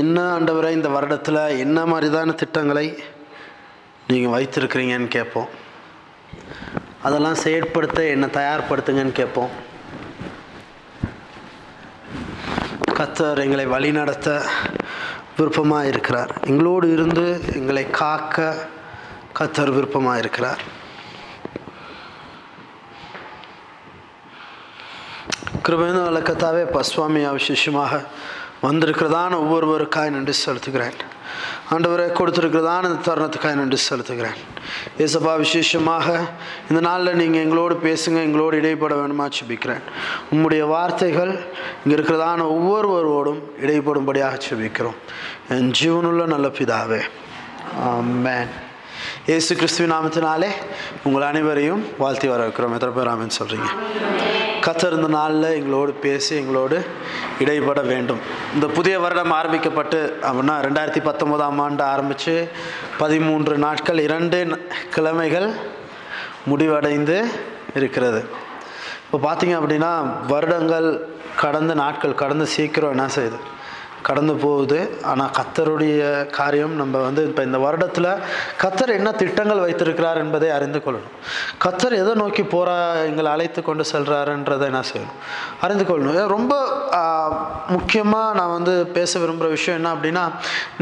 என்ன ஆண்டவரை இந்த வருடத்தில் என்ன மாதிரிதான திட்டங்களை நீங்கள் வைத்திருக்கிறீங்கன்னு கேட்போம். அதெல்லாம் செயற்படுத்த என்னை தயார்படுத்துங்கன்னு கேட்போம். கத்தர் எங்களை வழிநடத்த விருப்பமாக இருக்கிறார். எங்களோடு இருந்து எங்களை காக்க கத்தர் விருப்பமாக இருக்கிறார். கிருபைந்த வழக்கத்தாவே பஸ்வாமி விசேஷமாக வந்திருக்கிறதான ஒவ்வொருவருக்காய் நன்றி செலுத்துகிறேன். ஆண்டவரை கொடுத்துருக்கிறதான இந்த தருணத்துக்காய் நன்றி செலுத்துகிறேன். ஏசப்பா விசேஷமாக இந்த நாளில் நீங்கள் எங்களோடு பேசுங்க எங்களோடு இடைப்பட வேணுமா செபிக்கிறேன் உம்முடைய வார்த்தைகள் இங்கே இருக்கிறதான ஒவ்வொருவரோடும் இடைப்படும்படியாக செபிக்கிறோம் என் ஜீவனுள்ள நல்ல பிதாவே மேன் இயேசு கிறிஸ்துவின் நாமத்தினாலே உங்கள் அனைவரையும் வாழ்த்தி வரவேற்கிறோம். எத்தனை பேர் ஆமின்னு சொல்கிறீங்க கத்தர் இந்த நாளில் எங்களோடு பேசி எங்களோடு இடைப்பட வேண்டும். இந்த புதிய வருடம் ஆரம்பிக்கப்பட்டு அப்படின்னா ரெண்டாயிரத்தி பத்தொம்போதாம் ஆண்டு ஆரம்பித்து பதிமூன்று நாட்கள் இரண்டு கிழமைகள் முடிவடைந்து இருக்கிறது. இப்போ பார்த்தீங்க அப்படின்னா வருடங்கள் கடந்த நாட்கள் கடந்து சீக்கிரம் என்ன செய்யுது? கடந்து போகுது. ஆனால் கத்தருடைய காரியம் நம்ம வந்து இப்போ இந்த வருடத்தில் கத்தர் என்ன திட்டங்கள் வைத்திருக்கிறார் என்பதை அறிந்து கொள்ளணும். கத்தர் எதை நோக்கி போகிறா எங்களை அழைத்து கொண்டு செல்கிறாருன்றதை என்ன செய்யணும். அறிந்து கொள்ளணும். ரொம்ப முக்கியமாக நான் வந்து பேச விரும்புகிற விஷயம் என்ன அப்படின்னா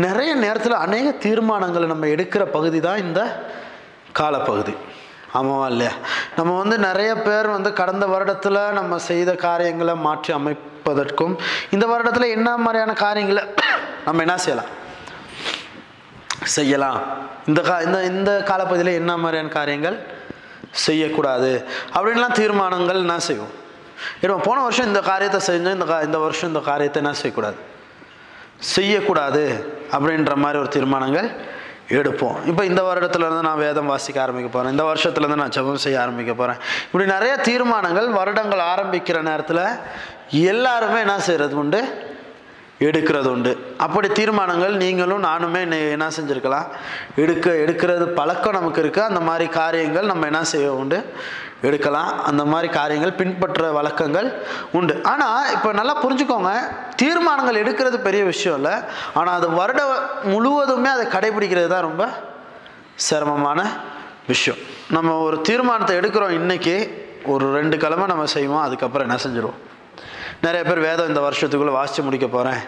நிறைய நேரத்தில் அநேக தீர்மானங்களை நம்ம எடுக்கிற பகுதி தான் இந்த காலப்பகுதி. ஆமாவா இல்லையா? நம்ம வந்து நிறைய பேர் வந்து கடந்த வருடத்தில் நம்ம செய்த காரியங்களை மாற்றி அமைப்பதற்கும் இந்த வருடத்தில் என்ன மாதிரியான காரியங்களை நம்ம என்ன செய்யலாம்? செய்யலாம். இந்த கா இந்த இந்த காலப்பகுதியில் என்ன மாதிரியான காரியங்கள் செய்யக்கூடாது? அப்படின்லாம் தீர்மானங்கள் என்ன செய்வோம்? ஏன்னா போன வருஷம் இந்த காரியத்தை செஞ்சோம் இந்த கா இந்த வருஷம் இந்த காரியத்தை என்ன செய்யக்கூடாது? செய்யக்கூடாது அப்படின்ற மாதிரி ஒரு தீர்மானங்கள் எடுப்போம். இப்போ இந்த வருடத்துலேருந்து நான் வேதம் வாசிக்க ஆரம்பிக்க போகிறேன் இந்த வருஷத்துலேருந்து நான் ஜபம் செய்ய ஆரம்பிக்க போகிறேன் இப்படி நிறைய தீர்மானங்கள் வருடங்கள் ஆரம்பிக்கிற நேரத்தில் எல்லாருமே என்ன செய்கிறது உண்டு? எடுக்கிறது உண்டு அப்படி தீர்மானங்கள் நீங்களும் நானுமே என்ன செஞ்சுருக்கலாம்? எடுக்க எடுக்கிறது பழக்கம் நமக்கு இருக்குது அந்த மாதிரி காரியங்கள் நம்ம என்ன செய்ய உண்டு? எடுக்கலாம். அந்த மாதிரி காரியங்கள் பின்பற்ற வழக்கங்கள் உண்டு. ஆனால் இப்போ நல்லா புரிஞ்சுக்கோங்க. தீர்மானங்கள் எடுக்கிறது பெரிய விஷயம் இல்லை. ஆனால் அது வருட முழுவதுமே அதை கடைபிடிக்கிறது தான் ரொம்ப சிரமமான விஷயம். நம்ம ஒரு தீர்மானத்தை எடுக்கிறோம் இன்றைக்கி ஒரு ரெண்டு கிழமை நம்ம செய்வோம். அதுக்கப்புறம் என்ன செஞ்சிடுவோம் நிறைய பேர் வேதம் இந்த வருஷத்துக்குள்ளே வாசித்து முடிக்க போகிறேன்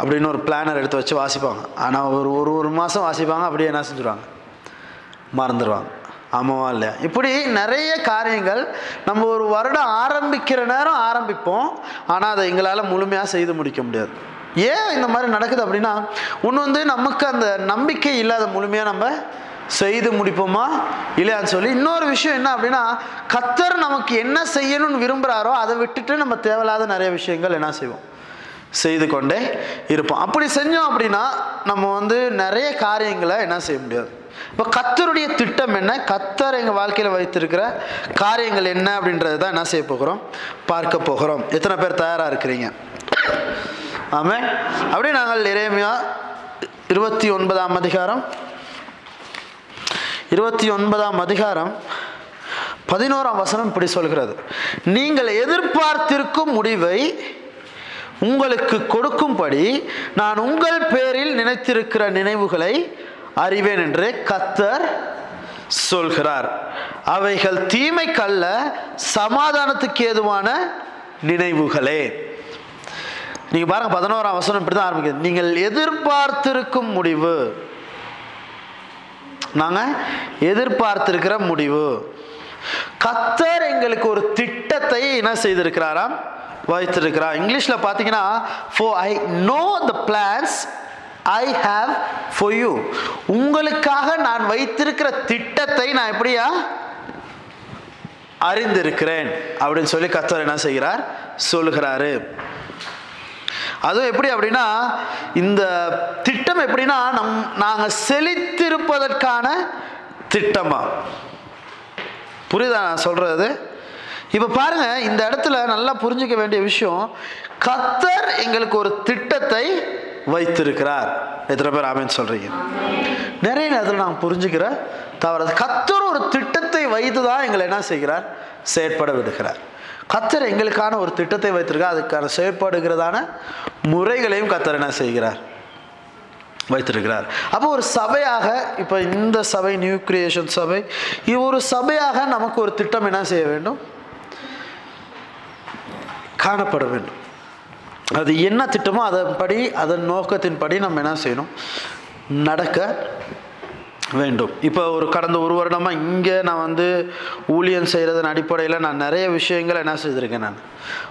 அப்படின்னு ஒரு பிளானர் எடுத்து வச்சு வாசிப்பாங்க. ஆனால் ஒரு ஒரு ஒரு மாதம் வாசிப்பாங்க அப்படியே என்ன செஞ்சுருவாங்க? மறந்துடுவாங்க ஆமாவா இல்லையா? இப்படி நிறைய காரியங்கள் நம்ம ஒரு வருடம் ஆரம்பிக்கிற நேரம் ஆரம்பிப்போம். ஆனால் அதை எங்களால் முழுமையாக செய்து முடிக்க முடியாது. ஏன் இந்த மாதிரி நடக்குது அப்படின்னா ஒன்று வந்து நமக்கு அந்த நம்பிக்கை இல்லாத முழுமையாக நம்ம செய்து முடிப்போமா? இல்லையான்னு சொல்லி இன்னொரு விஷயம் என்ன அப்படின்னா கத்தர் நமக்கு என்ன செய்யணும்னு விரும்புகிறாரோ அதை விட்டுட்டு நம்ம தேவையில்லாத நிறைய விஷயங்கள் என்ன செய்வோம்? செய்து கொண்டே இருப்போம். அப்படி செஞ்சோம் அப்படின்னா நம்ம வந்து நிறைய காரியங்களை என்ன செய்ய முடியாது. இப்போ கத்தருடைய திட்டம் என்ன? கத்தர் எங்கள் வாழ்க்கையில் வைத்திருக்கிற காரியங்கள் என்ன அப்படின்றது தான் என்ன செய்ய போகிறோம்? பார்க்க போகிறோம். எத்தனை பேர் தயாராக இருக்கிறீங்க? ஆமாம் அப்படியே நாங்கள் இறைமையா இருபத்தி ஒன்பதாம் அதிகாரம் இருபத்தி ஒன்பதாம் அதிகாரம் பதினோராம் வசனம் இப்படி சொல்கிறது. நீங்கள் எதிர்பார்த்திருக்கும் முடிவை உங்களுக்கு கொடுக்கும்படி நான் உங்கள் பேரில் நினைத்திருக்கிற நினைவுகளை அறிவேன் என்று கத்தர் சொல்கிறார். அவைகள் தீமைக்கல்ல சமாதானத்துக்கு ஏதுவான நினைவுகளே. நீங்கள் பாருங்கள் பதினோராம் வசனம் இப்படி தான் ஆரம்பிக்குது. நீங்கள் எதிர்பார்த்திருக்கும் முடிவு நாங்கள் எதிர்பார்த்திருக்கிற முடிவு. கத்தர் எங்களுக்கு ஒரு திட்டத்தை என்ன செய்திருக்கிறாராம்? வைத்திருக்கிறார். இங்கிலீஷ்ல பார்த்தீங்கன்னா for I know the plans I have for you உங்களுக்காக நான் வைத்திருக்கிற திட்டத்தை நான் எப்படியா? அறிந்திருக்கிறேன். அப்படின்னு சொல்லி கத்தர் என்ன செய்கிறார்? சொல்லுகிறாரு. அதுவும் எப்படி அப்படின்னா இந்த திட்டம் எப்படின்னா நம் நாங்கள் செழித்திருப்பதற்கான திட்டமா? புரியுதா நான் சொல்றது? இப்போ பாருங்க இந்த இடத்துல நல்லா புரிஞ்சுக்க வேண்டிய விஷயம் கத்தர் எங்களுக்கு ஒரு திட்டத்தை வைத்திருக்கிறார். எத்தனை பேர் ஆமேன்னு சொல்றீங்க? நிறைய நேரத்தில் நான் புரிஞ்சுக்கிற தவறது கத்தர் ஒரு திட்டத்தை வைத்து தான் எங்களை என்ன செய்கிறார்? செயற்பட விடுகிறார். கத்தர் எங்களுக்கான ஒரு திட்டத்தை வைத்திருக்கார். அதுக்கான செயற்படுகிறதான முறைகளையும் கத்தர் என்ன செய்கிறார்? வைத்திருக்கிறார். அப்போ ஒரு சபையாக இப்போ இந்த சபை நியூ கிரியேஷன் சபை இது ஒரு சபையாக நமக்கு ஒரு திட்டம் என்ன செய்ய வேண்டும்? காணப்பட வேண்டும். அது என்ன திட்டமோ அதன்படி அதன் நோக்கத்தின்படி நம்ம என்ன செய்யணும்? நடக்க வேண்டும். இப்போ ஒரு கடந்த ஒரு வருடமாக இங்கே நான் வந்து ஊழியம் செய்கிறதன் அடிப்படையில் நான் நிறைய விஷயங்கள் என்ன செய்திருக்கேன் நான்.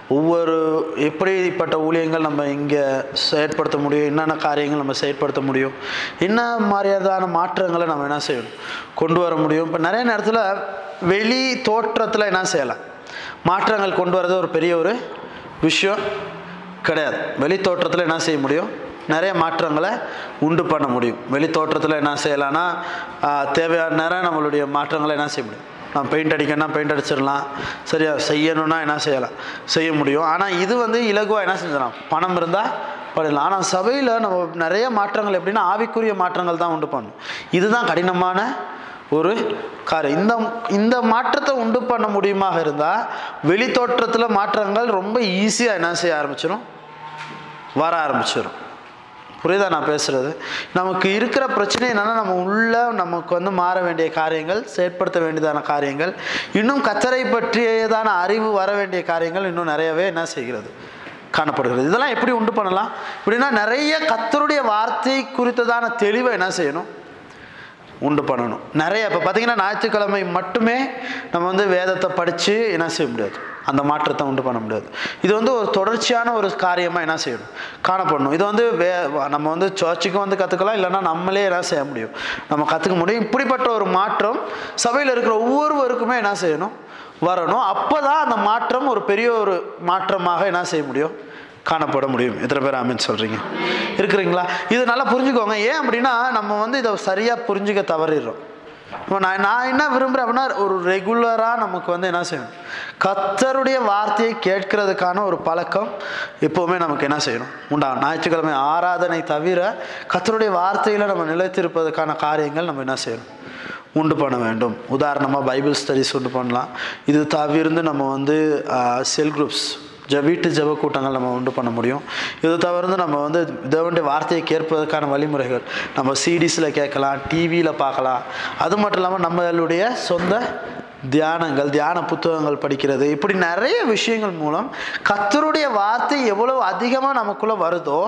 ஒவ்வொரு எப்படிப்பட்ட ஊழியங்கள் நம்ம இங்கே செயற்படுத்த முடியும்? என்னென்ன காரியங்கள் நம்ம செயற்படுத்த முடியும்? என்ன மாதிரியான மாற்றங்களை நம்ம என்ன செய்யணும்? கொண்டு வர முடியும்? இப்போ நிறைய நேரத்தில் வெளி தோற்றத்தில் என்ன செய்யலாம்? மாற்றங்கள் கொண்டு வரது ஒரு பெரிய ஒரு விஷயம் கிடையாது. வெளி தோற்றத்தில் என்ன செய்ய முடியும்? நிறைய மாற்றங்களை உண்டு பண்ண முடியும். வெளி தோற்றத்தில் என்ன செய்யலாம்னா தேவையான நேரம் நம்மளுடைய மாற்றங்களை என்ன செய்ய முடியும். நான் பெயிண்ட் அடிக்கணும்னா பெயிண்ட் அடிச்சிடலாம். சரியா செய்யணும்னா என்ன செய்யலாம்? செய்ய முடியும். ஆனால் இது வந்து இலகுவாக என்ன செஞ்சிடலாம் பணம் இருந்தால் பண்ணிடலாம். ஆனால் சபையில் நம்ம நிறைய மாற்றங்கள் எப்படின்னா ஆவிக்குரிய மாற்றங்கள் தான் உண்டு பண்ணணும். இதுதான் கடினமான ஒரு காரியம். இந்த இந்த மாற்றத்தை உண்டு பண்ண முடியுமாக இருந்தால் வெளி தோற்றத்தில் மாற்றங்கள் ரொம்ப ஈஸியாக என்ன செய்ய ஆரம்பிச்சிடும் வர ஆரம்பிச்சிடும் புரியுதா நான் பேசுகிறது நமக்கு இருக்கிற பிரச்சனை என்னென்னா நம்ம உள்ள நமக்கு வந்து மாற வேண்டிய காரியங்கள் செயற்படுத்த வேண்டியதான காரியங்கள் இன்னும் கத்தரை பற்றியதான அறிவு வர வேண்டிய காரியங்கள் இன்னும் நிறையவே என்ன செய்கிறது? காணப்படுகிறது. இதெல்லாம் எப்படி உண்டு பண்ணலாம்? இப்படின்னா நிறைய கத்தருடைய வார்த்தை குறித்ததான தெளிவை என்ன செய்யணும்? உண்டு பண்ணணும். நிறைய இப்போ பார்த்தீங்கன்னா ஞாயிற்றுக்கிழமை மட்டுமே நம்ம வந்து வேதத்தை படித்து என்ன செய்ய முடியாது? அந்த மாற்றத்தை உண்டு பண்ண முடியாது. இது வந்து ஒரு தொடர்ச்சியான ஒரு காரியமாக என்ன செய்யணும்? காணப்படணும். இது வந்து வே நம்ம வந்து சர்ச்சுக்கும் வந்து கற்றுக்கலாம் இல்லைன்னா நம்மளே என்ன செய்ய முடியும்? நம்ம கற்றுக்க முடியும். இப்படிப்பட்ட ஒரு மாற்றம் சபையில் இருக்கிற ஒவ்வொருவருக்குமே என்ன செய்யணும்? வரணும். அப்போ தான் அந்த மாற்றம் ஒரு பெரிய ஒரு மாற்றமாக என்ன செய்ய முடியும்? காணப்பட முடியும். எத்தனை பேர் ஆமின்னு சொல்கிறீங்க இருக்கிறீங்களா? இது நல்லா புரிஞ்சுக்கோங்க. ஏன் அப்படின்னா நம்ம வந்து இதை சரியாக புரிஞ்சுக்க தவறிடுறோம். இப்போ நான் நான் என்ன விரும்புகிறேன் அப்படின்னா ஒரு ரெகுலராக நமக்கு வந்து என்ன செய்யணும்? கத்தருடைய வார்த்தையை கேட்கறதுக்கான ஒரு பழக்கம் எப்போவுமே நமக்கு என்ன செய்யணும்? உண்டா? ஞாயிற்றுக்கிழமை ஆராதனை தவிர கத்தருடைய வார்த்தையில் நம்ம நிலைத்திருப்பதற்கான காரியங்கள் நம்ம என்ன செய்யணும்? உண்டு பண்ண வேண்டும். உதாரணமாக பைபிள் ஸ்டடிஸ் உண்டு பண்ணலாம். இது தவிர்த்து நம்ம வந்து செல் குரூப்ஸ் ஜ வீட்டு ஜப கூட்டங்கள் நம்ம உண்டு பண்ண முடியும். இது தவிர்த்து நம்ம வந்து தேவனுடைய வார்த்தையை கேட்பதற்கான வழிமுறைகள். நம்ம சிடிஸில் கேட்கலாம் டிவியில் பார்க்கலாம். அது மட்டும் இல்லாமல் நம்மளுடைய சொந்த தியானங்கள் தியான புத்தகங்கள் படிக்கிறது. இப்படி நிறைய விஷயங்கள் மூலம் கத்தருடைய வார்த்தை எவ்வளவு அதிகமாக நமக்குள்ளே வருதோ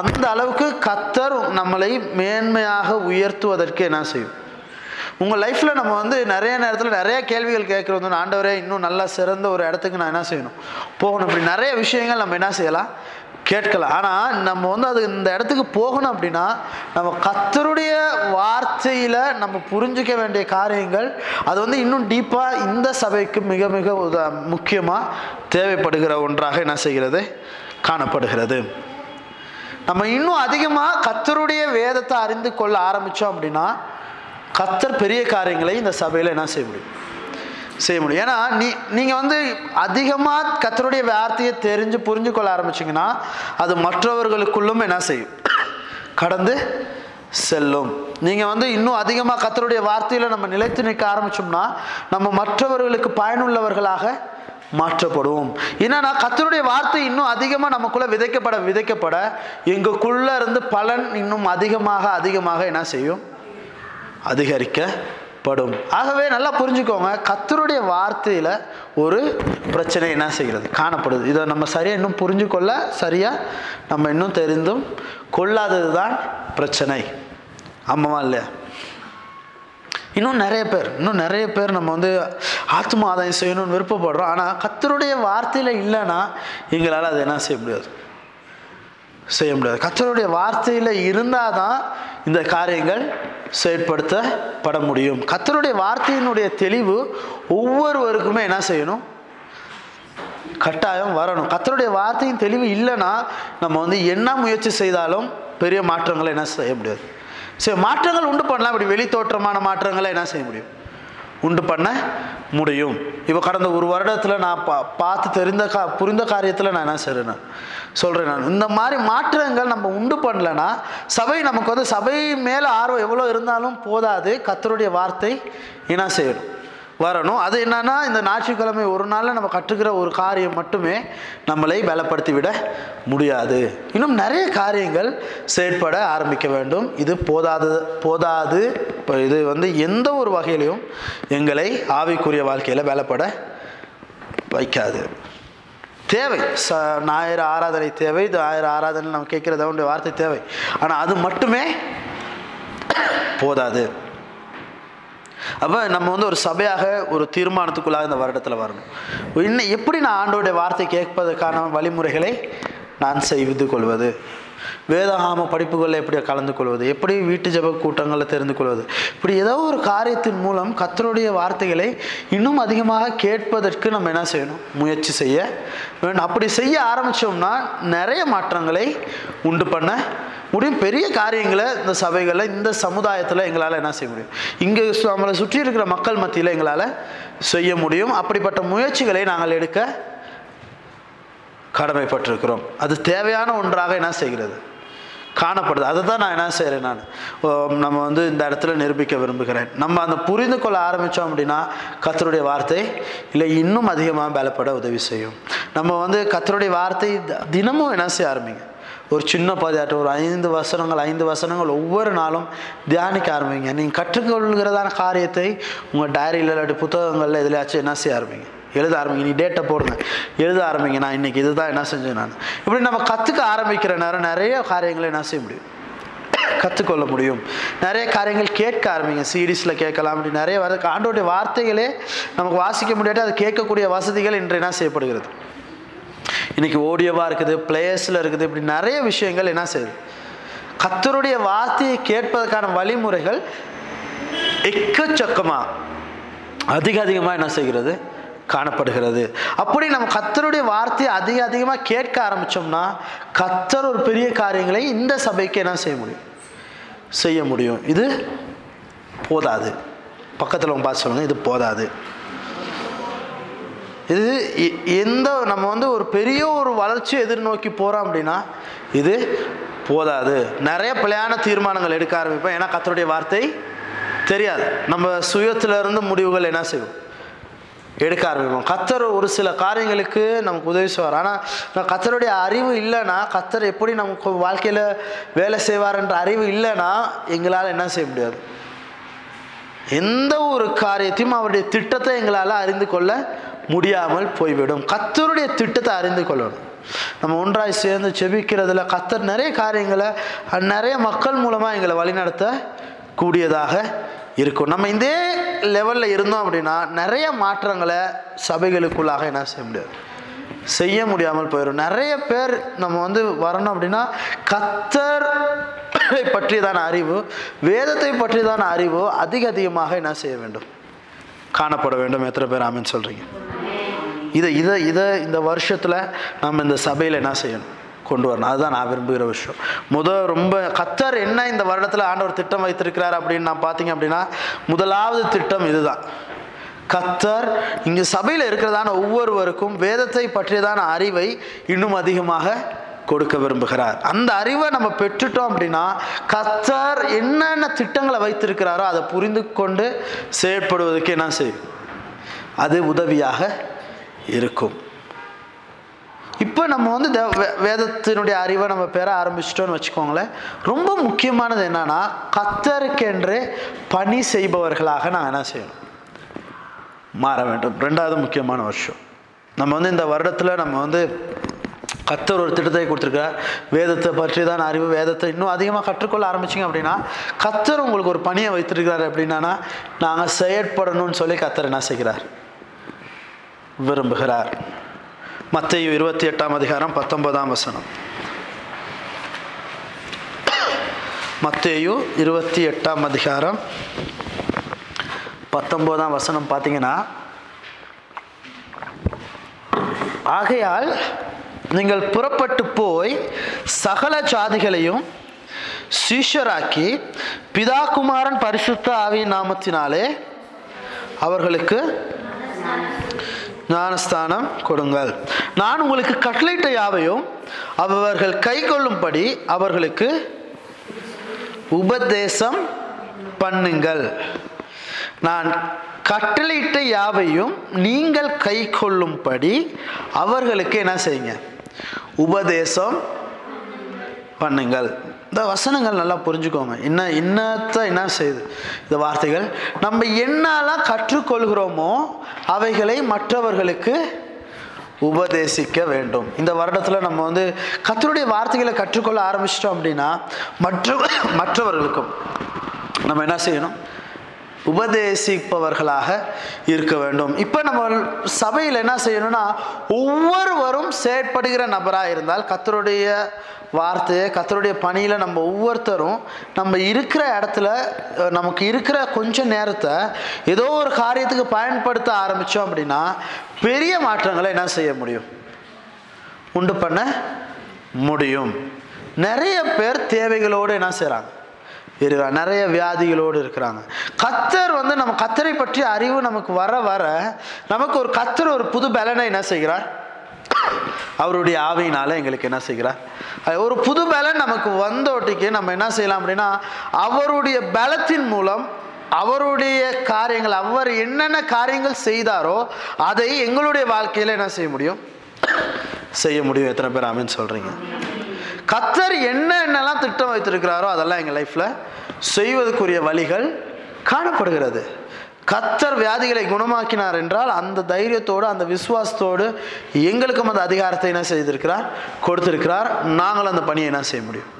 அந்த அளவுக்கு கத்தர் நம்மளை மேன்மையாக உயர்த்துவதற்கு என்ன செய்யும்? உங்கள் லைஃப்பில் நம்ம வந்து நிறைய நேரத்தில் நிறைய கேள்விகள் கேட்குறது வந்து ஆண்டவரே இன்னும் நல்லா சிறந்த ஒரு இடத்துக்கு நான் என்ன செய்யணும்? போகணும். இப்படி நிறைய விஷயங்கள் நம்ம என்ன செய்யலாம்? கேட்கலாம். ஆனால் நம்ம வந்து அது இந்த இடத்துக்கு போகணும் அப்படின்னா நம்ம கத்தருடைய வார்த்தையில் நம்ம புரிஞ்சிக்க வேண்டிய காரியங்கள் அது வந்து இன்னும் டீப்பாக இந்த சபைக்கு மிக மிக உத முக்கியமாக தேவைப்படுகிற ஒன்றாக என்ன செய்கிறது? காணப்படுகிறது. நம்ம இன்னும் அதிகமாக கத்தருடைய வேதத்தை அறிந்து கொள்ள ஆரம்பித்தோம் அப்படின்னா கத்தர் பெரிய காரியங்களை இந்த சபையில் என்ன செய்ய முடியும்? செய்ய முடியும். ஏன்னா நீ நீங்கள் வந்து அதிகமாக கத்தருடைய வார்த்தையை தெரிஞ்சு புரிஞ்சு கொள்ள ஆரம்பிச்சிங்கன்னா அது மற்றவர்களுக்குள்ளும் என்ன செய்யும்? கடந்து செல்லும். நீங்கள் வந்து இன்னும் அதிகமாக கத்தருடைய வார்த்தையில் நம்ம நிலைத்து நிற்க ஆரம்பிச்சோம்னா நம்ம மற்றவர்களுக்கு பயனுள்ளவர்களாக மாற்றப்படுவோம். என்னன்னா கத்தருடைய வார்த்தை இன்னும் அதிகமாக நமக்குள்ளே விதைக்கப்பட விதைக்கப்பட எங்களுக்குள்ளே இருந்து பலன் இன்னும் அதிகமாக அதிகமாக என்ன செய்யும்? அதிகரிக்கப்படும். ஆகவே நல்லா புரிஞ்சுக்கோங்க கத்தருடைய வார்த்தையில் ஒரு பிரச்சனை என்ன செய்கிறது? காணப்படுது. இதை நம்ம சரியாக இன்னும் புரிஞ்சு கொள்ள சரியாக நம்ம இன்னும் தெரிந்தும் கொள்ளாதது தான் பிரச்சனை. ஆமாவா இல்லையா? இன்னும் நிறைய பேர் இன்னும் நிறைய பேர் நம்ம வந்து ஆத்ம ஆதாயம் செய்யணும்னு விருப்பப்படுறோம். ஆனால் கத்தருடைய வார்த்தையில் இல்லைன்னா எங்களால் அதை என்ன செய்ய முடியாது. செய்ய முடியாது. கத்தருடைய வார்த்தையில் இருந்தால் தான் இந்த காரியங்கள் செயற்படுத்தப்பட முடியும். கத்தருடைய வார்த்தையினுடைய தெளிவு ஒவ்வொருவருக்குமே என்ன செய்யணும்? கட்டாயம் வரணும். கத்தருடைய வார்த்தையின் தெளிவு இல்லைன்னா நம்ம வந்து என்ன முயற்சி செய்தாலும் பெரிய மாற்றங்களை என்ன செய்ய முடியாது. சரி மாற்றங்கள் உண்டு பண்ணலாம். இப்படி வெளி தோற்றமான மாற்றங்களை என்ன செய்ய முடியும்? உண்டு பண்ண முடியும். இப்போ கடந்த ஒரு வருடத்தில் நான் பா பார்த்து தெரிந்த கா புரிந்த காரியத்தில் நான் என்ன செய்கிறேன் சொல்கிறேன் நான். இந்த மாதிரி மாற்றங்கள் நம்ம உண்டு பண்ணலைன்னா சபை நமக்கு வந்து சபை மேலே ஆர்வம் எவ்வளோ இருந்தாலும் போதாது. கத்தருடைய வார்த்தை என்ன செய்யணும். வரணும். அது என்னன்னா இந்த ஞாயிற்றுக்கிழமை ஒரு நாளில் நம்ம கற்றுக்கிற ஒரு காரியம் மட்டுமே நம்மளை பலப்படுத்தி விட முடியாது. இன்னும் நிறைய காரியங்கள் செயற்பட ஆரம்பிக்க வேண்டும். இது போதாது போதாது. இப்போ இது வந்து எந்த ஒரு வகையிலையும் எங்களை ஆவிக்குரிய வாழ்க்கையில் பலப்பட வைக்காது. தேவை. ச ஞாயிறு ஆராதனை தேவை. இது ஞாயிறு ஆராதனை நம்ம கேட்குறத வார்த்தை தேவை. ஆனால் அது மட்டுமே போதாது. அப்போ நம்ம வந்து ஒரு சபையாக ஒரு தீர்மானத்துக்குள்ளாக இந்த வருடத்தில் வரணும். இன்னும் எப்படி நான் ஆண்டோடைய வார்த்தை கேட்பதற்கான வழிமுறைகளை நான் செய்து கொள்வது? வேதாகாம படிப்புகளில் எப்படி கலந்து கொள்வது எப்படி வீட்டு ஜப கூட்டங்களில் தெரிந்து கொள்வது இப்படி ஏதோ ஒரு காரியத்தின் மூலம் கத்தருடைய வார்த்தைகளை இன்னும் அதிகமாக கேட்பதற்கு நம்ம என்ன செய்யணும்? முயற்சி செய்ய வேண்டும். அப்படி செய்ய ஆரம்பித்தோம்னா நிறைய மாற்றங்களை உண்டு பண்ண முடியும். பெரிய காரியங்களை இந்த சபைகளில் இந்த சமுதாயத்தில் எங்களால் என்ன செய்ய முடியும்? இங்கே நம்மளை சுற்றி இருக்கிற மக்கள் மத்தியில் எங்களால் செய்ய முடியும். அப்படிப்பட்ட முயற்சிகளை நாங்கள் எடுக்க கடமைப்பட்டிருக்கிறோம். அது தேவையான ஒன்றாக என்ன செய்கிறது? காணப்படுது. அதை தான் நான் என்ன செய்கிறேன் நான். ஓ, நம்ம வந்து இந்த இடத்துல நிரூபிக்க விரும்புகிறேன். நம்ம அந்த புரிந்து கொள்ள ஆரம்பித்தோம் அப்படின்னா கத்தருடைய வார்த்தை இல்லை இன்னும் அதிகமாக பலப்பட உதவி செய்யும். நம்ம வந்து கத்தருடைய வார்த்தை த- தினமும் என்ன செய்ய ஆரம்பிங்க. ஒரு சின்ன பாதையாட்டம் ஒரு ஐந்து வசனங்கள் ஐந்து வசனங்கள் ஒவ்வொரு நாளும் தியானிக்க ஆரம்பிங்க. நீங்கள் கற்றுக்கொள்கிறதான காரியத்தை உங்கள் டைரியில் இல்லாட்டி புத்தகங்களில் எதுலையாச்சும் என்ன செய்ய ஆரம்பிங்க. எழுத ஆரம்பிங்க நீ டேட்டை போடுங்க. எழுத ஆரம்பிங்க நான் இன்னைக்கு இதுதான் என்ன செஞ்சேன் நான். இப்படி நம்ம கற்றுக்க ஆரம்பிக்கிற நேரம் நிறைய காரியங்களை என்ன செய்ய முடியும்? கற்றுக்கொள்ள முடியும். நிறைய காரியங்கள் கேட்க ஆரம்பிங்க சீரீஸில் கேட்கலாம் அப்படி நிறைய வர ஆண்டோடைய வார்த்தைகளே நமக்கு வாசிக்க முடியாட்டி அது கேட்கக்கூடிய வசதிகள் இன்று என்ன செய்யப்படுகிறது? இன்னைக்கு ஓடியோவாக இருக்குது பிளேயர்ஸில் இருக்குது இப்படி நிறைய விஷயங்கள் என்ன செய்யுது? கத்தருடைய வார்த்தையை கேட்பதற்கான வழிமுறைகள் எக்கச்சக்கமாக அதிக அதிகமாக என்ன செய்கிறது? காணப்படுகிறது. அப்படி நம்ம கத்தருடைய வார்த்தையை அதிக அதிகமாக கேட்க ஆரம்பித்தோம்னா கத்தர் ஒரு பெரிய காரியங்களை இந்த சபைக்கு என்ன செய்ய முடியும்? செய்ய முடியும். இது போதாது. பக்கத்தில் உங்க பார்த்து சொல்லுங்கள் இது போதாது. இது எந்த நம்ம வந்து ஒரு பெரிய ஒரு வளர்ச்சியை எதிர்நோக்கி போகிறோம் அப்படின்னா இது போதாது. நிறைய பிழையான தீர்மானங்கள் எடுக்க ஆரம்பிப்போம். ஏன்னா கத்தருடைய வார்த்தை தெரியாது. நம்ம சுயத்திலிருந்து முடிவுகள் என்ன செய்வோம் எடுக்க ஆரம்பிப்போம். கத்தர் ஒரு சில காரியங்களுக்கு நமக்கு உதவி செய்வார். ஆனால் கத்தருடைய அறிவு இல்லைன்னா கத்தர் எப்படி நமக்கு வாழ்க்கையில் வேலை செய்வார்ன்ற அறிவு இல்லைன்னா எங்களால் என்ன செய்ய முடியாது. எந்த ஒரு காரியத்தையும் அவருடைய திட்டத்தை எங்களால் அறிந்து கொள்ள முடியாமல் போய்விடும். கத்தருடைய திட்டத்தை அறிந்து கொள்ளணும். நம்ம ஒன்றாய் சேர்ந்து செபிக்கிறதுல கத்தர் நிறைய காரியங்களை நிறைய மக்கள் மூலமாக எங்களை வழிநடத்த கூடியதாக இருக்கும். நம்ம இந்த லெவலில் இருந்தோம் அப்படின்னா நிறைய மாற்றங்களை சபைகளுக்குள்ளாக என்ன செய்ய முடியாது. செய்ய முடியாமல் போயிடும் நிறைய பேர் நம்ம வந்து வரணும் அப்படின்னா கத்தர் பற்றியதான அறிவு வேதத்தை பற்றியதான அறிவு அதிக அதிகமாக என்ன செய்ய வேண்டும்? காணப்பட வேண்டும். எத்தனை பேர் ஆமின்னு சொல்கிறீங்க இதை இதை இதை இந்த வருஷத்தில் நம்ம இந்த சபையில் என்ன செய்யணும்? கொண்டு வரணும். அதுதான் நான் விரும்புகிற விஷயம். முதல் ரொம்ப கத்தர் என்ன இந்த வருடத்தில் ஆண்டவர் திட்டம் வைத்திருக்கிறார் அப்படின்னு நான் பார்த்தீங்க அப்படின்னா முதலாவது திட்டம் இதுதான். கத்தர் இங்கு சபையில் இருக்கிறதான ஒவ்வொருவருக்கும் வேதத்தை பற்றியதான அறிவை இன்னும் அதிகமாக கொடுக்க விரும்புகிறார். அந்த அறிவை நம்ம பெற்றுட்டோம் அப்படின்னா கத்தர் என்னென்ன திட்டங்களை வைத்திருக்கிறாரோ அதை புரிந்து கொண்டு செயற்படுவதற்கு என்ன செய்யும்? அது உதவியாக இருக்கும். இப்போ நம்ம வந்து வேதத்தினுடைய அறிவை நம்ம பெற ஆரம்பிச்சிட்டோம்னு வச்சுக்கோங்களேன். ரொம்ப முக்கியமானது என்னன்னா கத்தருக்கென்று பணி செய்பவர்களாக நான் என்ன செய்யணும்? மாற வேண்டும். ரெண்டாவது முக்கியமான வருஷம். நம்ம வந்து இந்த வருடத்தில் நம்ம வந்து கத்தர் ஒரு திட்டத்தை கொடுத்துருக்கார் வேதத்தை பற்றி தான் அறிவு வேதத்தை இன்னும் அதிகமாக கற்றுக்கொள்ள ஆரம்பிச்சிங்க அப்படின்னா கத்தர் உங்களுக்கு ஒரு பணியை வைத்திருக்கிறார் அப்படின்னா நாங்கள் செயற்படணும்னு சொல்லி கத்தர் என்ன செய்கிறார்? விரும்புகிறார். மத்தேயு இருபத்தி எட்டாம் அதிகாரம் பத்தொன்பதாம் வசனம். மத்தேயு இருபத்தி எட்டாம் அதிகாரம் பத்தொம்போதாம் வசனம் பார்த்தீங்கன்னா ஆகையால் நீங்கள் புறப்பட்டு போய் சகல ஜாதிகளையும் சீஷராக்கி பிதா குமாரன் பரிசுத்த ஆவியின் நாமத்தினாலே அவர்களுக்கு ஞானஸ்தானம் கொடுங்கள். நான் உங்களுக்கு கட்லைட்ட யாவையும் அவர்கள் கை கொள்ளும்படி அவர்களுக்கு உபதேசம் பண்ணுங்கள். நான் கட்டளையிட்ட யாவையும் நீங்கள் கை கொள்ளும்படி அவர்களுக்கு என்ன செய்யுங்க? உபதேசம் பண்ணுங்கள். இந்த வசனங்கள் நல்லா புரிஞ்சுக்கோங்க. என்ன என்னத்தை என்ன செய்யுது இந்த வார்த்தைகள் நம்ம என்னெல்லாம் கற்றுக்கொள்கிறோமோ அவைகளை மற்றவர்களுக்கு உபதேசிக்க வேண்டும். இந்த வருடத்தில் நம்ம வந்து கத்தருடைய வார்த்தைகளை கற்றுக்கொள்ள ஆரம்பிச்சிட்டோம் அப்படின்னா மற்ற மற்றவர்களுக்கும் நம்ம என்ன செய்யணும்? உபதேசிப்பவர்களாக இருக்க வேண்டும். இப்போ நம்ம சபையில் என்ன செய்யணும்னா ஒவ்வொருவரும் செயற்படுகிற நபராக இருந்தால் கத்தருடைய வார்த்தையை கத்தருடைய பணியில் நம்ம ஒவ்வொருத்தரும் நம்ம இருக்கிற இடத்துல நமக்கு இருக்கிற கொஞ்சம் நேரத்தை ஏதோ ஒரு காரியத்துக்கு பயன்படுத்த ஆரம்பித்தோம் அப்படின்னா பெரிய மாற்றங்களை என்ன செய்ய முடியும்? உண்டு பண்ண முடியும். நிறைய பேர் தேவைகளோடு என்ன செய்கிறாங்க இருக்கிறாங்க நிறைய வியாதிகளோடு இருக்கிறாங்க. கத்தர் வந்து நம்ம கத்தரை பற்றி அறிவு நமக்கு வர வர நமக்கு ஒரு கத்தர் ஒரு புது பலனை என்ன செய்கிறார்? அவருடைய ஆவியினால எங்களுக்கு என்ன செய்கிறார்? அது ஒரு புது பலன் நமக்கு வந்தோட்டிக்கு நம்ம என்ன செய்யலாம் அப்படின்னா அவருடைய பலத்தின் மூலம் அவருடைய காரியங்கள் அவர் என்னென்ன காரியங்கள் செய்தாரோ அதை எங்களுடைய வாழ்க்கையில் என்ன செய்ய முடியும்? செய்ய முடியும். எத்தனை பேர் ஆமென்னு சொல்றீங்க? கத்தர் என்ன என்னெல்லாம் திட்டம் வைத்திருக்கிறாரோ அதெல்லாம் எங்கள் லைஃப்பில் செய்வதற்குரிய வழிகள் காணப்படுகிறது. கத்தர் வியாதிகளை குணமாக்கினார் என்றால் அந்த தைரியத்தோடு அந்த விசுவாசத்தோடு எங்களுக்கும் அந்த அதிகாரத்தை என்ன செய்திருக்கிறார்? கொடுத்திருக்கிறார். நாங்களும் அந்த பணியை என்ன செய்ய முடியும்?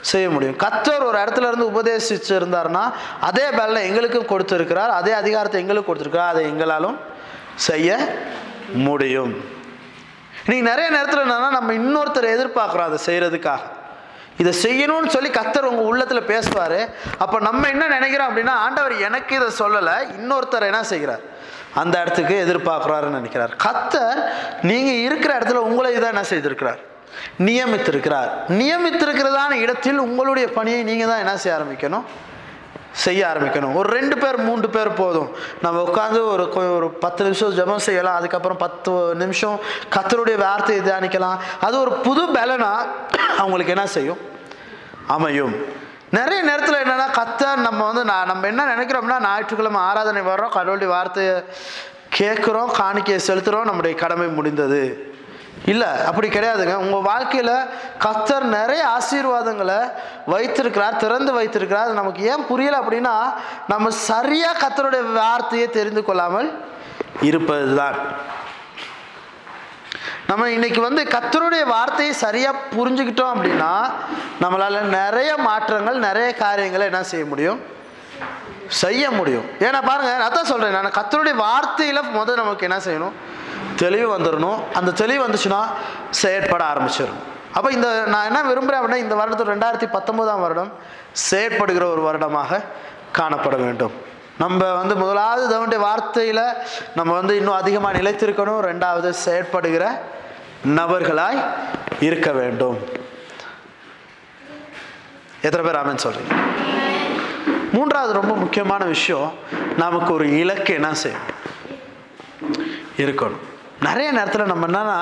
செய்ய முடியும். கத்தர் ஒரு இடத்துல இருந்து உபதேசிச்சு இருந்தாருன்னா அதே பேலில் எங்களுக்கும் கொடுத்திருக்கிறார். அதே அதிகாரத்தை எங்களுக்கு கொடுத்திருக்கிறார். அதை எங்களாலும் செய்ய முடியும். இன்னைக்கு நிறைய நேரத்தில் என்னன்னா நம்ம இன்னொருத்தரை எதிர்பார்க்குறோம் அதை செய்கிறதுக்காக இதை செய்யணும்னு சொல்லி கத்தர் உங்கள் உள்ளத்தில் பேசுவார். அப்போ நம்ம என்ன நினைக்கிறோம் அப்படின்னா ஆண்டவர் எனக்கு இதை சொல்லலை இன்னொருத்தர் என்ன செய்கிறார்? அந்த இடத்துக்கு எதிர்பார்க்குறாருன்னு நினைக்கிறார். கத்தர் நீங்கள் இருக்கிற இடத்துல உங்களை இதான் என்ன செய்திருக்கிறார்? நியமித்திருக்கிறார். நியமித்திருக்கிறதான இடத்தில் உங்களுடைய பணியை நீங்கள் தான் என்ன செய்ய ஆரம்பிக்கணும்? செய்ய ஆரம்பிக்கணும். ஒரு ரெண்டு பேர் மூன்று பேர் போதும். நம்ம உட்காந்து ஒரு ஒரு பத்து நிமிஷம் ஜெபம் செய்யலாம். அதுக்கப்புறம் பத்து நிமிஷம் கத்தருடைய வார்த்தையை தியானிக்கலாம். அது ஒரு புது பலனா அவங்களுக்கு என்ன செய்யும்? அமையும். நிறைய நேரத்தில் என்னென்னா கத்த நம்ம வந்து நான் நம்ம என்ன நினைக்கிறோம்னா ஞாயிற்றுக்கிழமை ஆராதனை வர்றோம் கடவுளுடைய வார்த்தையை கேட்குறோம் காணிக்கையை செலுத்துகிறோம் நம்முடைய கடமை முடிந்தது. இல்லை அப்படி கிடையாதுங்க. உங்கள் வாழ்க்கையில் கத்தர் நிறைய ஆசீர்வாதங்களை வைத்திருக்கிறார் திறந்து வைத்திருக்கிறார். நமக்கு ஏன் புரியலை அப்படின்னா நம்ம சரியாக கத்தருடைய வார்த்தையை தெரிந்து கொள்ளாமல் இருப்பது தான் நம்ம இன்னைக்கு வந்து கத்தருடைய வார்த்தையை சரியாக புரிஞ்சுக்கிட்டோம் அப்படின்னா நம்மளால் நிறைய மாற்றங்கள் நிறைய காரியங்களை என்ன செய்ய முடியும்? செய்ய முடியும். ஏன்னா பாருங்கள் நான் அதான் சொல்கிறேன் நான் கத்தருடைய வார்த்தையில் முதல் நமக்கு என்ன செய்யணும்? தெளிவு வந்துடணும் அந்த தெளிவு வந்துச்சுன்னா செயற்பட ஆரம்பிச்சிடும் அப்போ இந்த நான் என்ன விரும்புகிறேன் அப்படின்னா இந்த வருடத்தில் ரெண்டாயிரத்தி பத்தொம்போதாம் வருடம் செயற்படுகிற ஒரு வருடமாக காணப்பட வேண்டும். நம்ம வந்து முதலாவது தேவனுடைய வார்த்தையில் நம்ம வந்து இன்னும் அதிகமாக நிலைத்திருக்கணும். ரெண்டாவது செயற்படுகிற நபர்களாய் இருக்க வேண்டும். எத்தனை பேர் ஆமன் சொல்கிறீங்க மூன்றாவது ரொம்ப முக்கியமான விஷயம் நமக்கு ஒரு இலக்கு என்ன செய்யும்? இருக்கணும். நிறைய நேரத்தில் நம்ம என்னன்னா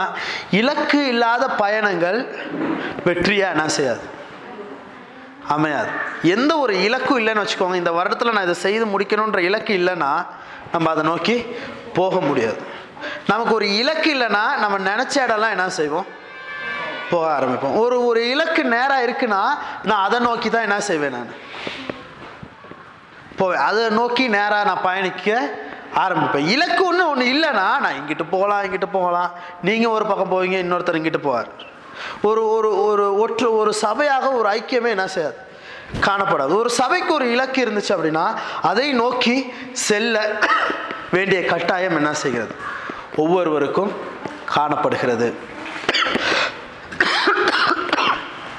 இலக்கு இல்லாத பயணங்கள் வெற்றியாக என்ன செய்யாது? அமையாது. எந்த ஒரு இலக்கும் இல்லைன்னு வச்சுக்கோங்க இந்த வருடத்தில் நான் இதை செய்து முடிக்கணுன்ற இலக்கு இல்லைன்னா நம்ம அதை நோக்கி போக முடியாது. நமக்கு ஒரு இலக்கு இல்லைன்னா நம்ம நினச்ச இடம்லாம் என்ன செய்வோம்? போக ஆரம்பிப்போம். ஒரு ஒரு இலக்கு நேராக இருக்குன்னா நான் அதை நோக்கி தான் என்ன செய்வேன் நான்? போவேன். அதை நோக்கி நேராக நான் பயணிக்க ஆரம்பிப்பேன். இலக்கு ஒன்று ஒன்று இல்லைன்னா நான் இங்கிட்டு போகலாம் இங்கிட்டு போகலாம். நீங்கள் ஒரு பக்கம் போவீங்க இன்னொருத்தர் இங்கிட்டு போவார். ஒரு ஒரு ஒரு ஒற்று ஒரு சபையாக ஒரு ஐக்கியமே என்ன செய்யாது? காணப்படாது. ஒரு சபைக்கு ஒரு இலக்கு இருந்துச்சு அப்படின்னா அதை நோக்கி செல்ல வேண்டிய கட்டாயம் என்ன செய்கிறது? ஒவ்வொருவருக்கும் காணப்படுகிறது.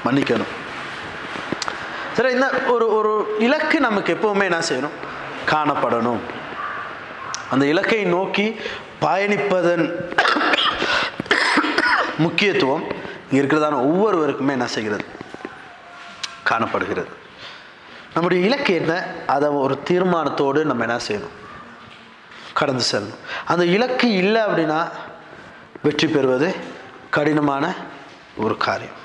மன்னிக்கணும். சரி இந்த ஒரு ஒரு இலக்கு நமக்கு எப்பவுமே என்ன செய்யணும்? காணப்படணும். அந்த இலக்கை நோக்கி பயணிப்பதன் முக்கியத்துவம் இங்கே இருக்கிறதான ஒவ்வொருவருக்குமே என்ன செய்கிறது? காணப்படுகிறது. நம்முடைய இலக்கு என்ன? அதை ஒரு தீர்மானத்தோடு நம்ம என்ன செய்யணும்? கடந்து செல்லணும். அந்த இலக்கு இல்லை அப்படின்னா வெற்றி பெறுவது கடினமான ஒரு காரியம்.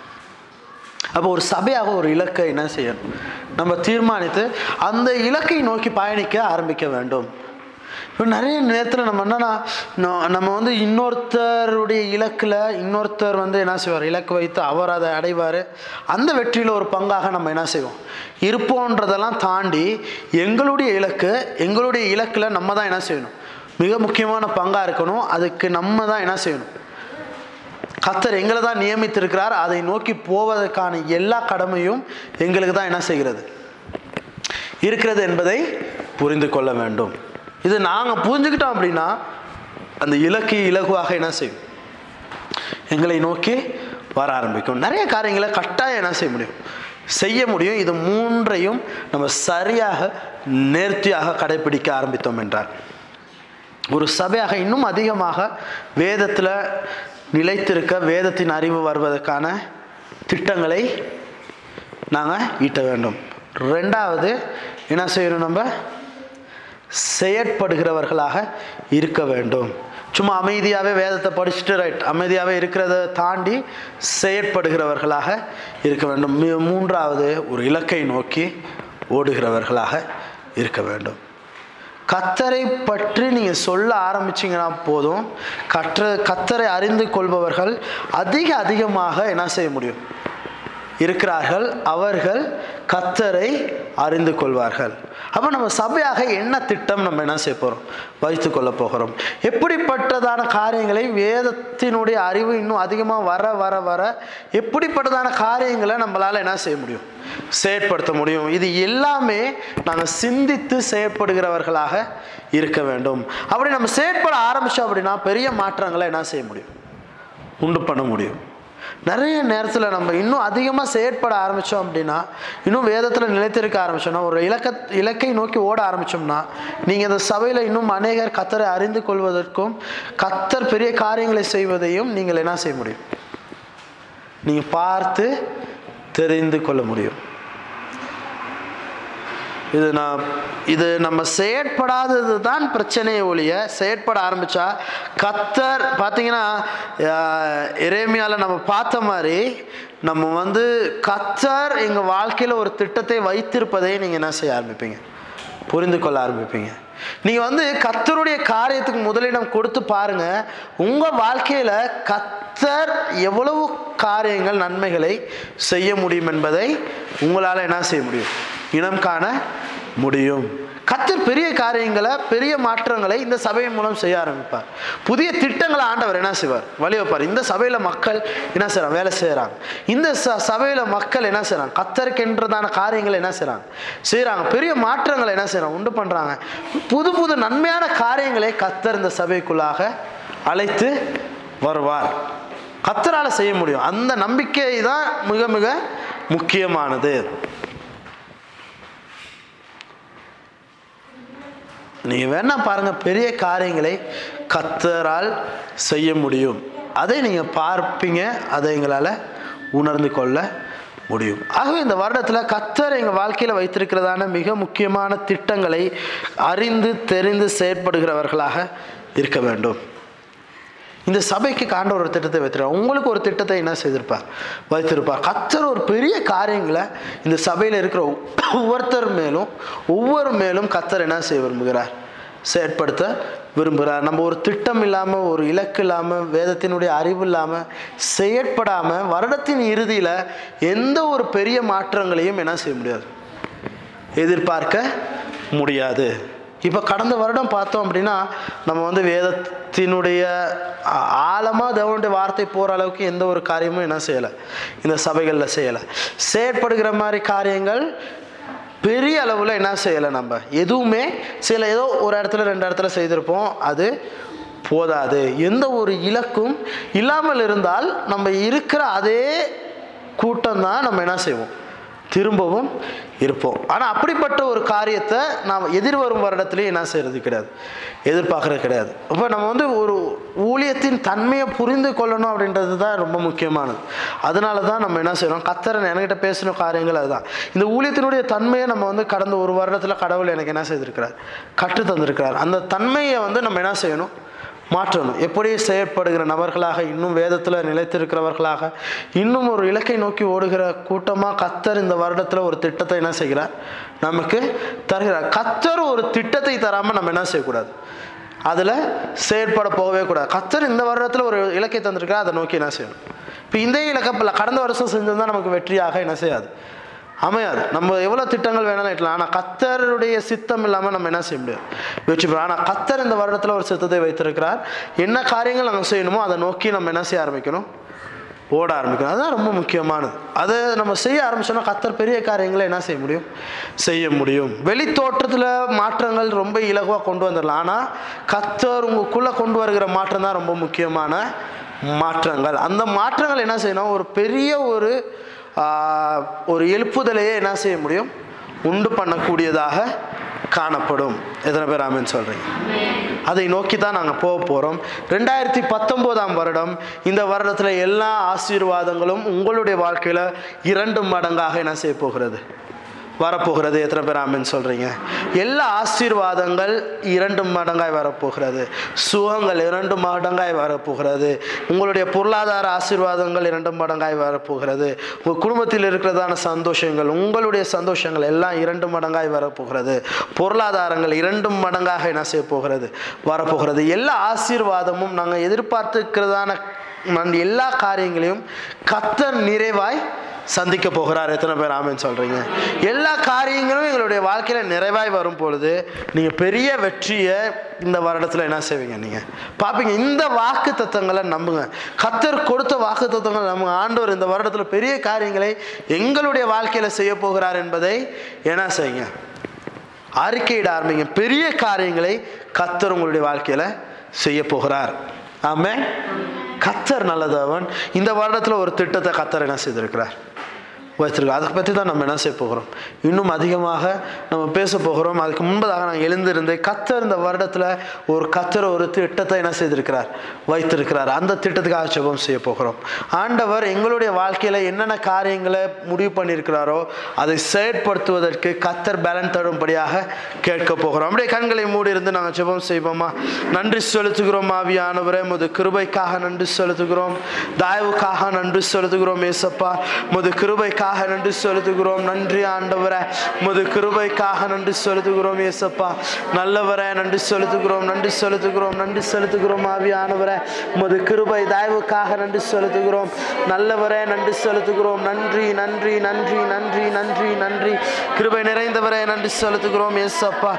அப்போ ஒரு சபையாக ஒரு இலக்கை என்ன செய்யணும்? நம்ம தீர்மானித்து அந்த இலக்கை நோக்கி பயணிக்க ஆரம்பிக்க வேண்டும். இப்போ நிறைய நேரத்தில் நம்ம என்னன்னா நம்ம வந்து இன்னொருத்தருடைய இலக்கில் இன்னொருத்தர் வந்து என்ன செய்வார்? இலக்கு வைத்து அவர் அதை அடைவார். அந்த வெற்றியில் ஒரு பங்காக நம்ம என்ன செய்வோம்? இருப்போன்றதெல்லாம் தாண்டி எங்களுடைய இலக்கு எங்களுடைய இலக்கில் நம்ம தான் என்ன செய்யணும்? மிக முக்கியமான பங்காக இருக்கணும். அதுக்கு நம்ம தான் என்ன செய்யணும்? கத்தர் எங்களை தான் நியமித்திருக்கிறார். அதை நோக்கி போவதற்கான எல்லா கடமையும் எங்களுக்கு தான் என்ன செய்கிறது? இருக்கிறது என்பதை புரிந்து கொள்ள வேண்டும். இது நாங்கள் புரிஞ்சுக்கிட்டோம் அப்படின்னா அந்த இலக்கு இலகுவாக என்ன செய்யும்? எங்களை நோக்கி வர ஆரம்பிக்கும். நிறைய காரியங்களை கட்டாயம் என்ன செய்ய முடியும்? செய்ய முடியும். இது மூன்றையும் நம்ம சரியாக நேர்த்தியாக கடைபிடிக்க ஆரம்பித்தோம் என்றார். ஒரு சபையாக இன்னும் அதிகமாக வேதத்தில் நிலைத்திருக்க வேதத்தின் அறிவு வருவதற்கான திட்டங்களை நாங்கள் ஈட்ட வேண்டும். ரெண்டாவது என்ன செய்யணும் நம்ம? செயற்படுகிறவர்களாக இருக்க வேண்டும். சும்மா அமைதியாகவே வேதத்தை படிச்சுட்டு ரைட் அமைதியாகவே இருக்கிறத தாண்டி செயற்படுகிறவர்களாக இருக்க வேண்டும். மீ- மூன்றாவது ஒரு இலக்கை நோக்கி ஓடுகிறவர்களாக இருக்க வேண்டும். கத்தரை பற்றி நீங்கள் சொல்ல ஆரம்பிச்சீங்கன்னா போதும். கற்ற கத்தரை அறிந்து கொள்பவர்கள் அதிக அதிகமாக என்ன செய்ய முடியும்? இருக்கிறார்கள் அவர்கள் கத்தரை அறிந்து கொள்வார்கள். அப்போ நம்ம சபையாக என்ன திட்டம் நம்ம என்ன செய்ய போகிறோம் வைத்து கொள்ள போகிறோம். எப்படிப்பட்டதான காரியங்களை வேதத்தினுடைய அறிவு இன்னும் அதிகமாக வர வர வர எப்படிப்பட்டதான காரியங்களை நம்மளால் என்ன செய்ய முடியும்? செயற்படுத்த முடியும். இது எல்லாமே நாங்கள் சிந்தித்து செயற்படுகிறவர்களாக இருக்க வேண்டும். அப்படி நம்ம செயற்பட ஆரம்பித்தோம் அப்படின்னா பெரிய மாற்றங்களை என்ன செய்ய முடியும்? உண்டு பண்ண முடியும். நிறைய நேரத்தில் நம்ம இன்னும் அதிகமாக செயற்பட ஆரம்பித்தோம் அப்படின்னா இன்னும் வேதத்தில் நிலைத்திருக்க ஆரம்பித்தோம்னா ஒரு இலக்க இலக்கை நோக்கி ஓட ஆரம்பித்தோம்னா நீங்கள் இந்த சபையில் இன்னும் அநேகர் கத்தரை அறிந்து கொள்வதற்கும் கத்தர் பெரிய காரியங்களை செய்வதையும் நீங்கள் என்ன செய்ய முடியும்? நீங்கள் பார்த்து தெரிந்து கொள்ள முடியும். இது நான் இது நம்ம செயற்படாதது தான் பிரச்சனையை ஒழிய செயற்பட ஆரம்பித்தா கத்தர் பார்த்தீங்கன்னா இறைமையால் நம்ம பார்த்த மாதிரி நம்ம வந்து கத்தர் எங்கள் வாழ்க்கையில் ஒரு திட்டத்தை வைத்திருப்பதை நீங்கள் என்ன செய்ய ஆரம்பிப்பீங்க? புரிந்து கொள்ள ஆரம்பிப்பீங்க. நீங்கள் வந்து கத்தருடைய காரியத்துக்கு முதலிடம் கொடுத்து பாருங்க உங்கள் வாழ்க்கையில் கத்தர் எவ்வளவு காரியங்கள் நன்மைகளை செய்ய முடியும் என்பதை உங்களால் என்ன செய்ய முடியும்? இனம் காண முடியும். கத்தர் பெரிய காரியங்களை பெரிய மாற்றங்களை இந்த சபையின் மூலம் செய்ய ஆரம்பிப்பார். புதிய திட்டங்களை ஆண்டவர் என்ன செய்வார்? வழி வைப்பார். இந்த சபையில் மக்கள் என்ன செய்கிறாங்க வேலை செய்கிறாங்க இந்த ச சபையில் மக்கள் என்ன செய்கிறாங்க கத்தருக்கென்றதான காரியங்களை என்ன செய்கிறாங்க செய்கிறாங்க பெரிய மாற்றங்களை என்ன செய்கிறாங்க உண்டு பண்ணுறாங்க புது புது நன்மையான காரியங்களை கத்தர் இந்த சபைக்குள்ளாக அழைத்து வருவார். கத்தரால் செய்ய முடியும். அந்த நம்பிக்கை தான் மிக மிக முக்கியமானது. நீங்கள் வேணா பாருங்கள் பெரிய காரியங்களை கத்தரால் செய்ய முடியும். அதை நீங்கள் பார்ப்பீங்க அதை எங்களால் உணர்ந்து கொள்ள முடியும். ஆகவே இந்த வருடத்தில் கத்தர் எங்கள் வாழ்க்கையில் வைத்திருக்கிறதான மிக முக்கியமான திட்டங்களை அறிந்து தெரிந்து செயற்படுகிறவர்களாக இருக்க வேண்டும். இந்த சபைக்கு காண்ட ஒரு திட்டத்தை வைத்திருப்பார். உங்களுக்கு ஒரு திட்டத்தை என்ன செய்திருப்பார்? வைத்திருப்பார். கத்தர் ஒரு பெரிய காரியங்களை இந்த சபையில் இருக்கிற ஒவ்வொருத்தர் மேலும் ஒவ்வொரு மேலும் கத்தர் என்ன செய்ய விரும்புகிறார்? செயற்படுத்த விரும்புகிறார். நம்ம ஒரு திட்டம் இல்லாமல் ஒரு இலக்கு இல்லாமல் வேதத்தினுடைய அறிவு இல்லாமல் செயற்படாமல் வருடத்தின் இறுதியில் எந்த ஒரு பெரிய மாற்றங்களையும் என்ன செய்ய முடியாது? எதிர்பார்க்க முடியாது. இப்போ கடந்த வருடம் பார்த்தோம் அப்படின்னா நம்ம வந்து வேதத்தினுடைய ஆழமாக தேவனுடைய வார்த்தை போகிற அளவுக்கு எந்த ஒரு காரியமும் என்ன செய்யலை. இந்த சபைகளில் செய்யலை. செயற்படுகிற மாதிரி காரியங்கள் பெரிய அளவில் என்ன செய்யலை நம்ம. எதுவுமே சில ஏதோ ஒரு இடத்துல ரெண்டு இடத்துல செய்திருப்போம். அது போதாது. எந்த ஒரு இலக்கும் இல்லாமல் இருந்தால் நம்ம இருக்கிற அதே கூட்டம் தான் நம்ம என்ன செய்வோம்? திரும்பவும் இருப்போம். ஆனால் அப்படிப்பட்ட ஒரு காரியத்தை நாம் எதிர்வரும் வருடத்துலேயும் என்ன செய்கிறது கிடையாது. எதிர்பார்க்கறது கிடையாது. அப்போ நம்ம வந்து ஒரு ஊழியத்தின் தன்மையை புரிந்து கொள்ளணும் அப்படின்றது தான் ரொம்ப முக்கியமானது. அதனால தான் நம்ம என்ன செய்கிறோம் கத்தரன் என்கிட்ட பேசின காரியங்கள் அதுதான். இந்த ஊழியத்தினுடைய தன்மையை நம்ம வந்து கடந்த ஒரு வருடத்தில் கடவுள் எனக்கு என்ன செய்திருக்கிறார்? கற்று தந்திருக்கிறார் அந்த தன்மையை வந்து நம்ம என்ன செய்யணும்? மாற்றணும். எப்படி செயற்படுகிற நபர்களாக இன்னும் வேதத்தில் நிலைத்திருக்கிறவர்களாக இன்னும் ஒரு இலக்கை நோக்கி ஓடுகிற கூட்டமாக கத்தர் இந்த வருடத்தில் ஒரு திட்டத்தை என்ன செய்கிறார்? நமக்கு தருகிறார். கத்தர் ஒரு திட்டத்தை தராமல் நம்ம என்ன செய்யக்கூடாது? அதில் செயற்பட போகவே கூடாது. கத்தர் இந்த வருடத்தில் ஒரு இலக்கை தந்திருக்கா அதை நோக்கி என்ன செய்யணும்? இப்போ இந்த இலக்கப்பல கடந்த வருஷம் செஞ்சிருந்தால் நமக்கு வெற்றியாக என்ன செய்யாது? அமையாது. நம்ம எவ்வளோ திட்டங்கள் வேணாலும் இட்டலாம் ஆனால் கத்தருடைய சித்தம் இல்லாமல் நம்ம என்ன செய்ய முடியாது? வெற்றி ஆனால் கத்தர் இந்த வருடத்தில் ஒரு சித்தத்தை வைத்திருக்கிறார். என்ன காரியங்கள் நம்ம செய்யணுமோ அதை நோக்கி நம்ம என்ன செய்ய ஆரம்பிக்கணும்? ஓட ஆரம்பிக்கணும். அதுதான் ரொம்ப முக்கியமானது. அதை நம்ம செய்ய ஆரம்பிச்சோன்னா கத்தர் பெரிய காரியங்களை என்ன செய்ய முடியும்? செய்ய முடியும். வெளி தோற்றத்தில் மாற்றங்கள் ரொம்ப இலகுவாக கொண்டு வந்துடலாம். ஆனால் கத்தர் உங்களுக்குள்ளே கொண்டு வருகிற மாற்றம் தான் ரொம்ப முக்கியமான மாற்றங்கள். அந்த மாற்றங்கள் என்ன செய்யணும்? ஒரு பெரிய ஒரு ஒரு எழுப்புதலையே என்ன செய்ய முடியும்? உண்டு பண்ணக்கூடியதாக காணப்படும். எத்தனை பேர் ஆமென்னு சொல்கிறீங்க அதை நோக்கி தான் நாங்கள் போக போகிறோம் ரெண்டாயிரத்தி பத்தொம்போதாம் வருடம் இந்த வருடத்தில் எல்லா ஆசீர்வாதங்களும் உங்களுடைய வாழ்க்கையில் இரண்டு மடங்காக என்ன செய்ய போகிறது? வரப்போகிறது. எத்தனை பேர் ஆமின்னு சொல்கிறீங்க எல்லா ஆசீர்வாதங்கள் இரண்டு மடங்காய் வரப்போகிறது. சுகங்கள் இரண்டு மடங்காய் வரப்போகிறது. உங்களுடைய பொருளாதார ஆசீர்வாதங்கள் இரண்டு மடங்காய் வரப்போகிறது. உங்கள் குடும்பத்தில் இருக்கிறதான சந்தோஷங்கள் உங்களுடைய சந்தோஷங்கள் எல்லாம் இரண்டு மடங்காய் வரப்போகிறது. பொருளாதாரங்கள் இரண்டு மடங்காக என்ன செய்ய போகிறது? வரப்போகிறது. எல்லா ஆசீர்வாதமும் நாங்கள் எதிர்பார்த்துக்கிறதான எல்லா காரியங்களையும் கத்தர் நிறைவாய் சந்திக்க போகிறார். எத்தனை பேர் ஆமேன்னு சொல்கிறீங்க எல்லா காரியங்களும் எங்களுடைய வாழ்க்கையில் நிறைவாய் வரும் பொழுது நீங்கள் பெரிய வெற்றியை இந்த வருடத்தில் என்ன செய்வீங்க நீங்கள் பார்ப்பீங்க இந்த வாக்கு தத்துவங்களை நம்புங்க. கத்தர் கொடுத்த வாக்கு தத்துவங்களை நம்புங்க. ஆண்டவர் இந்த வருடத்தில் பெரிய காரியங்களை எங்களுடைய வாழ்க்கையில் செய்ய போகிறார் என்பதை என்ன செய்யுங்க? அறிக்கையிட ஆரம்பிங்க பெரிய காரியங்களை கத்தர் உங்களுடைய வாழ்க்கையில் செய்ய போகிறார். ஆமே கத்தர் நல்லதவன். இந்த வருடத்தில் ஒரு திட்டத்தை கத்தர் என்ன செய்திருக்கிறார்? வைத்திருக்கோம் அதை பற்றி தான் நம்ம என்ன செய்ய போகிறோம்? இன்னும் அதிகமாக நம்ம பேச போகிறோம். அதுக்கு முன்பதாக நான் எழுந்திருந்து கத்தர் இந்த வருடத்தில் ஒரு கத்தர் ஒரு திட்டத்தை என்ன செய்திருக்கிறார்? வைத்திருக்கிறார். அந்த திட்டத்துக்காக ஜெபம் செய்ய போகிறோம். ஆண்டவர் எங்களுடைய வாழ்க்கையில் என்னென்ன காரியங்களை முடிவு பண்ணியிருக்கிறாரோ அதை செயற்படுத்துவதற்கு கத்தர் பேலன் தரும்படியாக கேட்க போகிறோம். அப்படியே கண்களை மூடி இருந்து நாங்கள் ஜெபம் செய்வோமா நன்றி செலுத்துகிறோம் ஆவியானவரே. முது கிருபைக்காக நன்றி செலுத்துகிறோம். தாய்வுக்காக நன்றி செலுத்துகிறோம் ஏசப்பா. முது கிருபைக்காக கிருபைக்காக நன்றி செலுத்துகிறோம். நன்றி ஆண்டவரே. முது கிருபைக்காக நன்றி செலுத்துகிறோம் ஏசப்பா நல்லவரே நன்றி செலுத்துகிறோம் நன்றி செலுத்துகிறோம் நன்றி செலுத்துகிறோம் ஆவியானவரே. முது கிருபை தயவுக்காக நன்றி செலுத்துகிறோம். நல்லவரே நன்றி செலுத்துகிறோம். நன்றி நன்றி நன்றி நன்றி நன்றி நன்றி. கிருபை நிறைந்தவரே நன்றி செலுத்துகிறோம் ஏசப்பா